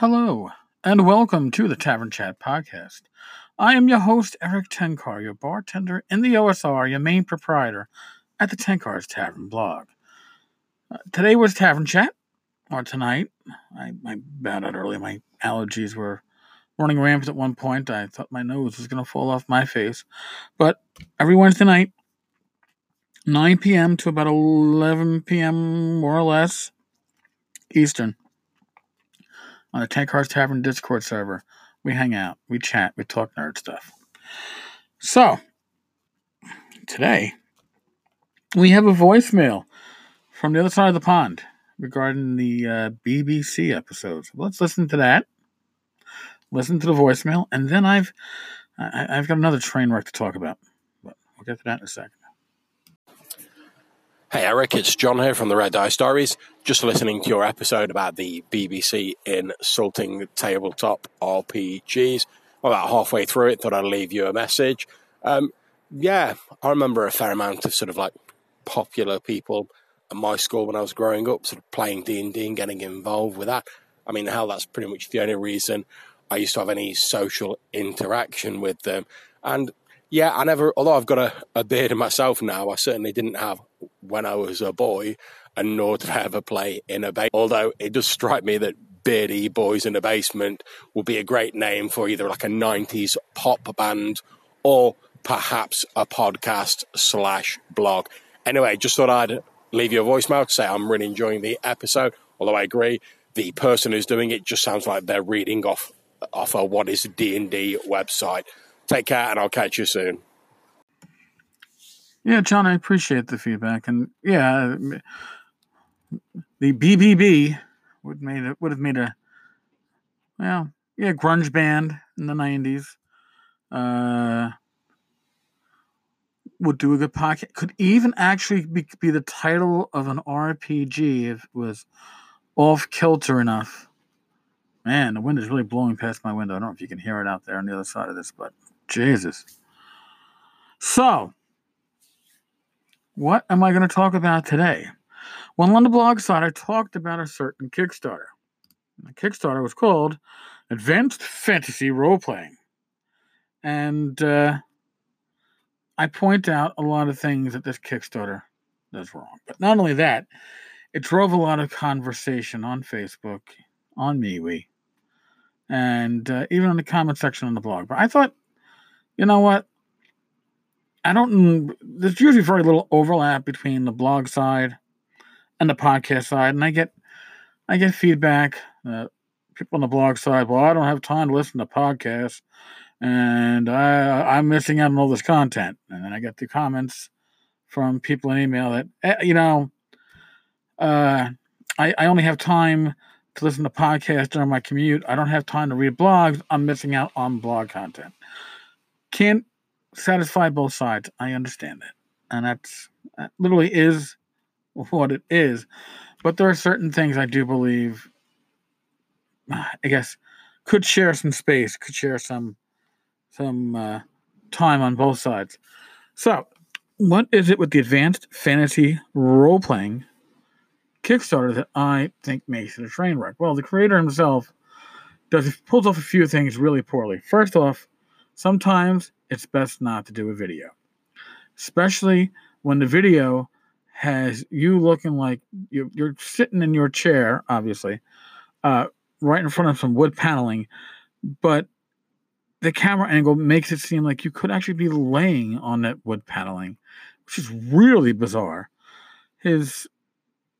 Hello, and welcome to the Tavern Chat Podcast. I am your host, Erik Tenkar, your bartender in the OSR, your main proprietor at the Tenkar's Tavern blog. Uh, today was Tavern Chat, or tonight. I, I found out early my allergies were running rampant at one point. I thought my nose was going to fall off my face. But every Wednesday night, 9 p.m. to about 11 p.m., more or less, Eastern on the Tenkar's Tavern Discord server. We hang out, we chat, we talk nerd stuff. So, today, we have a voicemail from the other side of the pond regarding the uh, BBC episodes. Let's listen to that. Listen to the voicemail, and then I've I, I've got another train wreck to talk about. But we'll get to that in a second. Hey Erik, it's John here from the Red Die Stories. Just listening to your episode about the BBC insulting tabletop RPGs. About halfway through it, thought I'd leave you a message. Um, yeah, I remember a fair amount of sort of like popular people at my school when I was growing up, sort of playing D and D and getting involved with that. I mean, hell, that's pretty much the only reason I used to have any social interaction with them. And yeah, I never, although I've got a, a beard in myself now, I certainly didn't have when I was a boy, and nor did I ever play in a basement. Although it does strike me that Beardy Boys in a Basement would be a great name for either like a 90s pop band or perhaps a podcast slash blog. Anyway, just thought I'd leave you a voicemail to say I'm really enjoying the episode, although I agree the person who's doing it just sounds like they're reading off off a what is D&D website. Take care, and I'll catch you soon. Yeah, John, I appreciate the feedback, and yeah, the BBB would made it would have made a well, yeah, grunge band in the '90s. Uh, would do a good podcast. Could even actually be, be the title of an RPG if it was off kilter enough. Man, the wind is really blowing past my window. I don't know if you can hear it out there on the other side of this, but Jesus. So, what am I going to talk about today? Well, on the blog side, I talked about a certain Kickstarter. The Kickstarter was called Advanced Fantasy Role Playing. And uh, I point out a lot of things that this Kickstarter does wrong. But not only that, it drove a lot of conversation on Facebook, on MeWe, and uh, even in the comment section on the blog. But I thought you know what? I don't. There's usually very little overlap between the blog side and the podcast side, and I get, I get feedback. Uh, people on the blog side, well, I don't have time to listen to podcasts, and I, I'm missing out on all this content. And then I get the comments from people in email that, eh, you know, uh, I, I only have time to listen to podcasts during my commute. I don't have time to read blogs. I'm missing out on blog content can't satisfy both sides. I understand that. And that's that literally is what it is. But there are certain things I do believe, I guess, could share some space, could share some some uh, time on both sides. So, what is it with the advanced fantasy role playing Kickstarter that I think makes it a train wreck? Well, the creator himself does pulls off a few things really poorly. First off, sometimes it's best not to do a video, especially when the video has you looking like you're, you're sitting in your chair, obviously, uh, right in front of some wood paneling, but the camera angle makes it seem like you could actually be laying on that wood paneling, which is really bizarre. His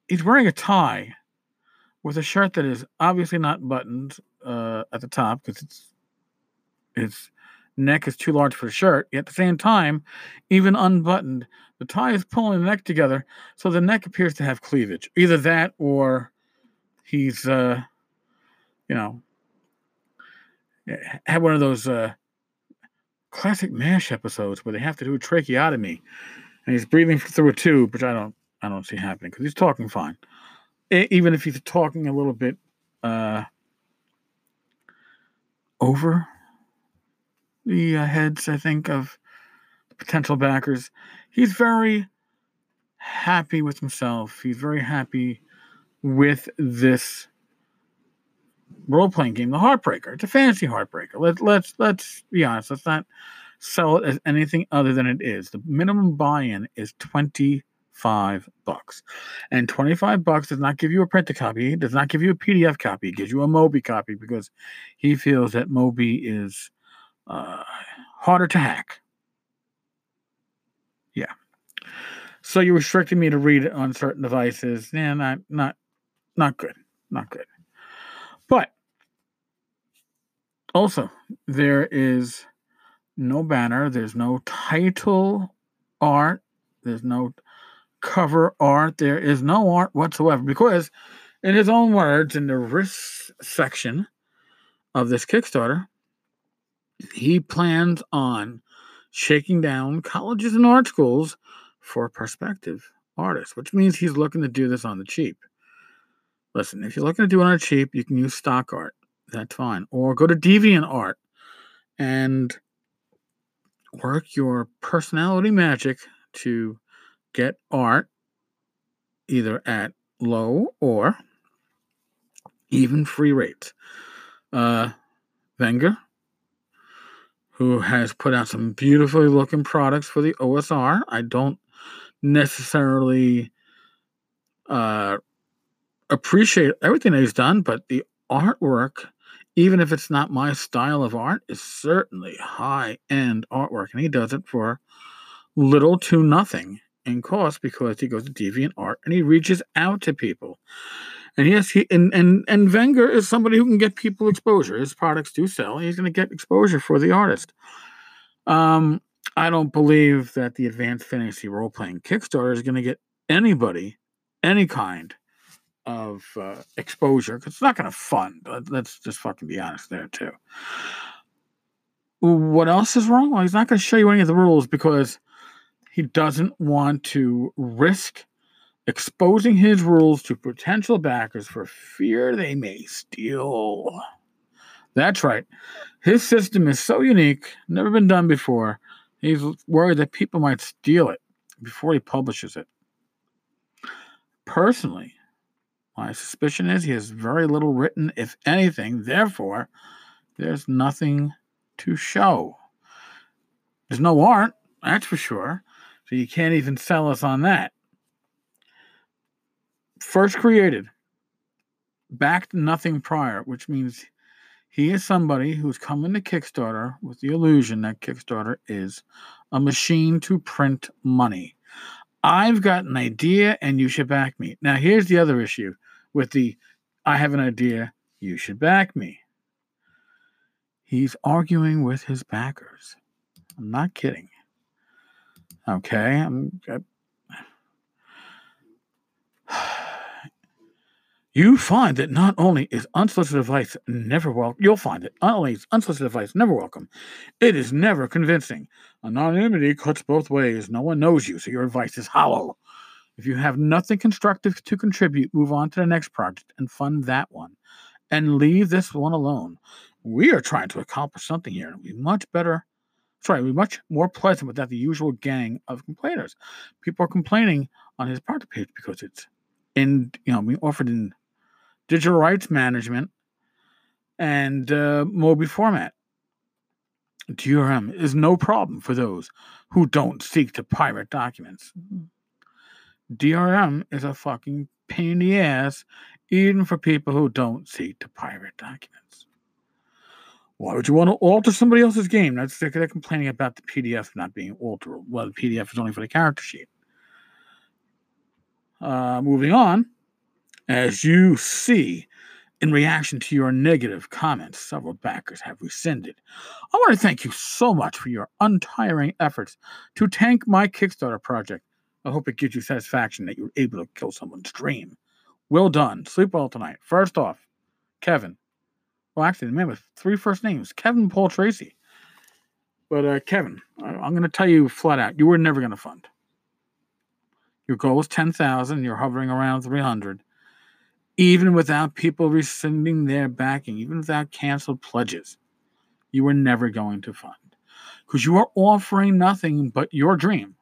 he's wearing a tie with a shirt that is obviously not buttoned uh, at the top because it's it's neck is too large for the shirt. At the same time, even unbuttoned, the tie is pulling the neck together, so the neck appears to have cleavage. Either that or he's, uh, you know, had one of those uh, classic MASH episodes where they have to do a tracheotomy, and he's breathing through a tube, which I don't, I don't see happening because he's talking fine. Even if he's talking a little bit uh, over the uh, heads, I think, of potential backers. He's very happy with himself. He's very happy with this role playing game, The Heartbreaker. It's a fantasy heartbreaker. Let, let's let's be honest. Let's not sell it as anything other than it is. The minimum buy-in is twenty five bucks, and twenty five bucks does not give you a printed copy. Does not give you a PDF copy. Gives you a Mobi copy because he feels that Mobi is uh, harder to hack. Yeah. So you're restricting me to read it on certain devices. Yeah, not not not good. Not good. But also, there is no banner, there's no title art, there's no cover art, there is no art whatsoever because, in his own words, in the risk section of this Kickstarter, he plans on shaking down colleges and art schools for prospective artists, which means he's looking to do this on the cheap. Listen, if you're looking to do it on a cheap, you can use stock art. That's fine. Or go to Deviant Art and work your personality magic to get art either at low or even free rates. Uh, Venger, who has put out some beautifully looking products for the OSR. I don't necessarily uh, appreciate everything that he's done, but the artwork, even if it's not my style of art, is certainly high end artwork. And he does it for little to nothing in cost because he goes to Deviant Art and he reaches out to people. And yes, he and and and Venger is somebody who can get people exposure. His products do sell. He's going to get exposure for the artist. Um, I don't believe that the Advanced Fantasy Role Playing Kickstarter is going to get anybody any kind of uh, exposure because it's not going to fund. Let's just fucking be honest there too. What else is wrong? Well, he's not going to show you any of the rules because he doesn't want to risk exposing his rules to potential backers for fear they may steal. That's right. His system is so unique, never been done before. He's worried that people might steal it before he publishes it. Personally, my suspicion is he has very little written, if anything. Therefore, there's nothing to show. There's no art, that's for sure. So you can't even sell us on that. First created, backed nothing prior, which means he is somebody who's coming to Kickstarter with the illusion that Kickstarter is a machine to print money. I've got an idea and you should back me. Now, here's the other issue with the I have an idea, you should back me. He's arguing with his backers. I'm not kidding. Okay, I'm. I, you find that not only is unsolicited advice never welcome, you'll find that not only is unsolicited advice never welcome, it is never convincing. Anonymity cuts both ways. No one knows you, so your advice is hollow. If you have nothing constructive to contribute, move on to the next project and fund that one. And leave this one alone. We are trying to accomplish something here and be much better. Sorry, be much more pleasant without the usual gang of complainers. People are complaining on his project page because it's in, you know, being offered in digital rights management and uh, Mobi format. DRM is no problem for those who don't seek to pirate documents. DRM is a fucking pain in the ass, even for people who don't seek to pirate documents. Why would you want to alter somebody else's game? That's they're, they're complaining about the PDF not being altered. Well, the PDF is only for the character sheet. Uh, moving on, as you see, in reaction to your negative comments, several backers have rescinded. I want to thank you so much for your untiring efforts to tank my Kickstarter project I hope it gives you satisfaction that you were able to kill someone's dream. Well done. Sleep well tonight. First off, Kevin. Well, actually, the man with three first names Kevin Paul Tracy. But, uh, Kevin, I'm going to tell you flat out you were never going to fund. Your goal was 10,000, you're hovering around 300. Even without people rescinding their backing, even without canceled pledges, you were never going to fund. Because you are offering nothing but your dream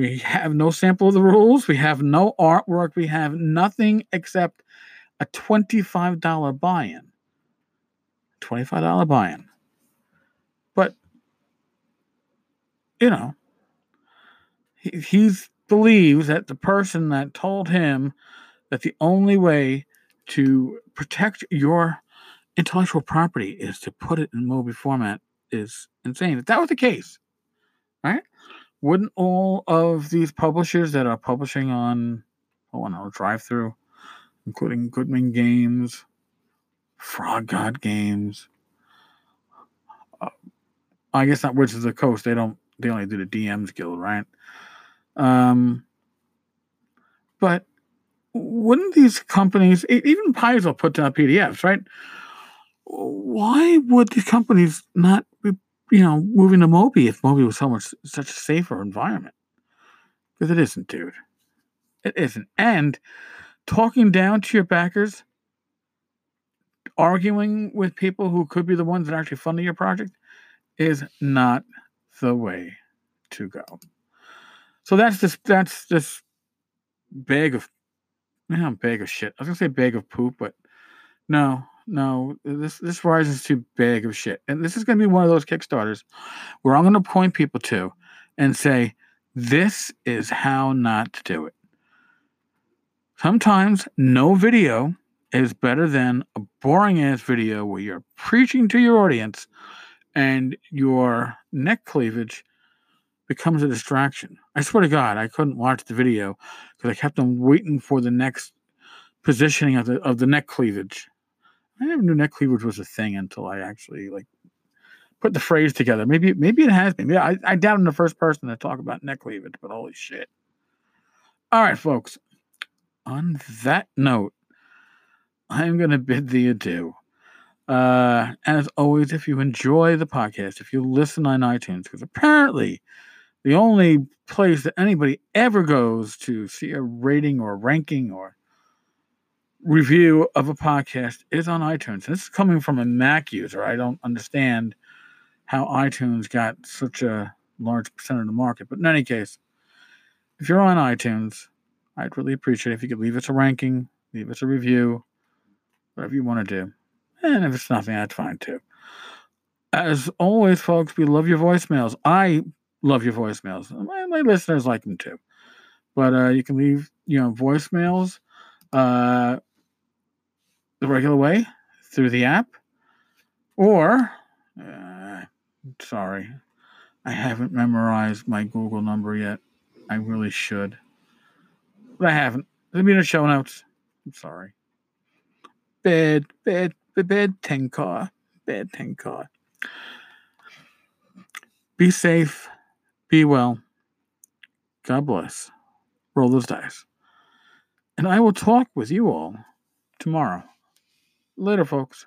we have no sample of the rules. We have no artwork. We have nothing except a $25 buy in. $25 buy in. But, you know, he believes that the person that told him that the only way to protect your intellectual property is to put it in Mobi format is insane. If that was the case, right? Wouldn't all of these publishers that are publishing on, oh, no, DriveThru, including Goodman Games, Frog God Games, uh, I guess not Wizards of the Coast. They don't. They only do the DMs Guild, right? Um, but wouldn't these companies, even Paizo, put down PDFs, right? Why would these companies not be, you know, moving to Mobi if Mobi was so much such a safer environment? Because it isn't, dude. It isn't. And talking down to your backers, arguing with people who could be the ones that actually funding your project, is not the way to go. So that's this that's this bag of yeah, bag of shit. I was gonna say bag of poop, but no, no. This this rises to bag of shit. And this is gonna be one of those Kickstarters where I'm gonna point people to and say, this is how not to do it. Sometimes no video is better than a boring ass video where you're preaching to your audience and your neck cleavage becomes a distraction. I swear to God, I couldn't watch the video because I kept on waiting for the next positioning of the of the neck cleavage. I never knew neck cleavage was a thing until I actually like put the phrase together. Maybe maybe it has been. Yeah, I, I doubt I'm the first person to talk about neck cleavage, but holy shit. All right, folks. On that note, I'm gonna bid thee adieu. Uh, as always, if you enjoy the podcast, if you listen on iTunes, because apparently the only place that anybody ever goes to see a rating or ranking or review of a podcast is on iTunes. This is coming from a Mac user. I don't understand how iTunes got such a large percent of the market. But in any case, if you're on iTunes, I'd really appreciate if you could leave us a ranking, leave us a review, whatever you want to do. And if it's nothing, that's fine too. As always, folks, we love your voicemails. I love your voicemails. My, my listeners like them too. But uh, you can leave, you know, voicemails uh, the regular way through the app, or uh, sorry, I haven't memorized my Google number yet. I really should, but I haven't. It'll be in the show notes. I'm sorry. Bed, bed, bad, bad, bad, bad Tenkar. Bad Tenkar. Be safe be well. God bless. Roll those dice. And I will talk with you all tomorrow. Later, folks.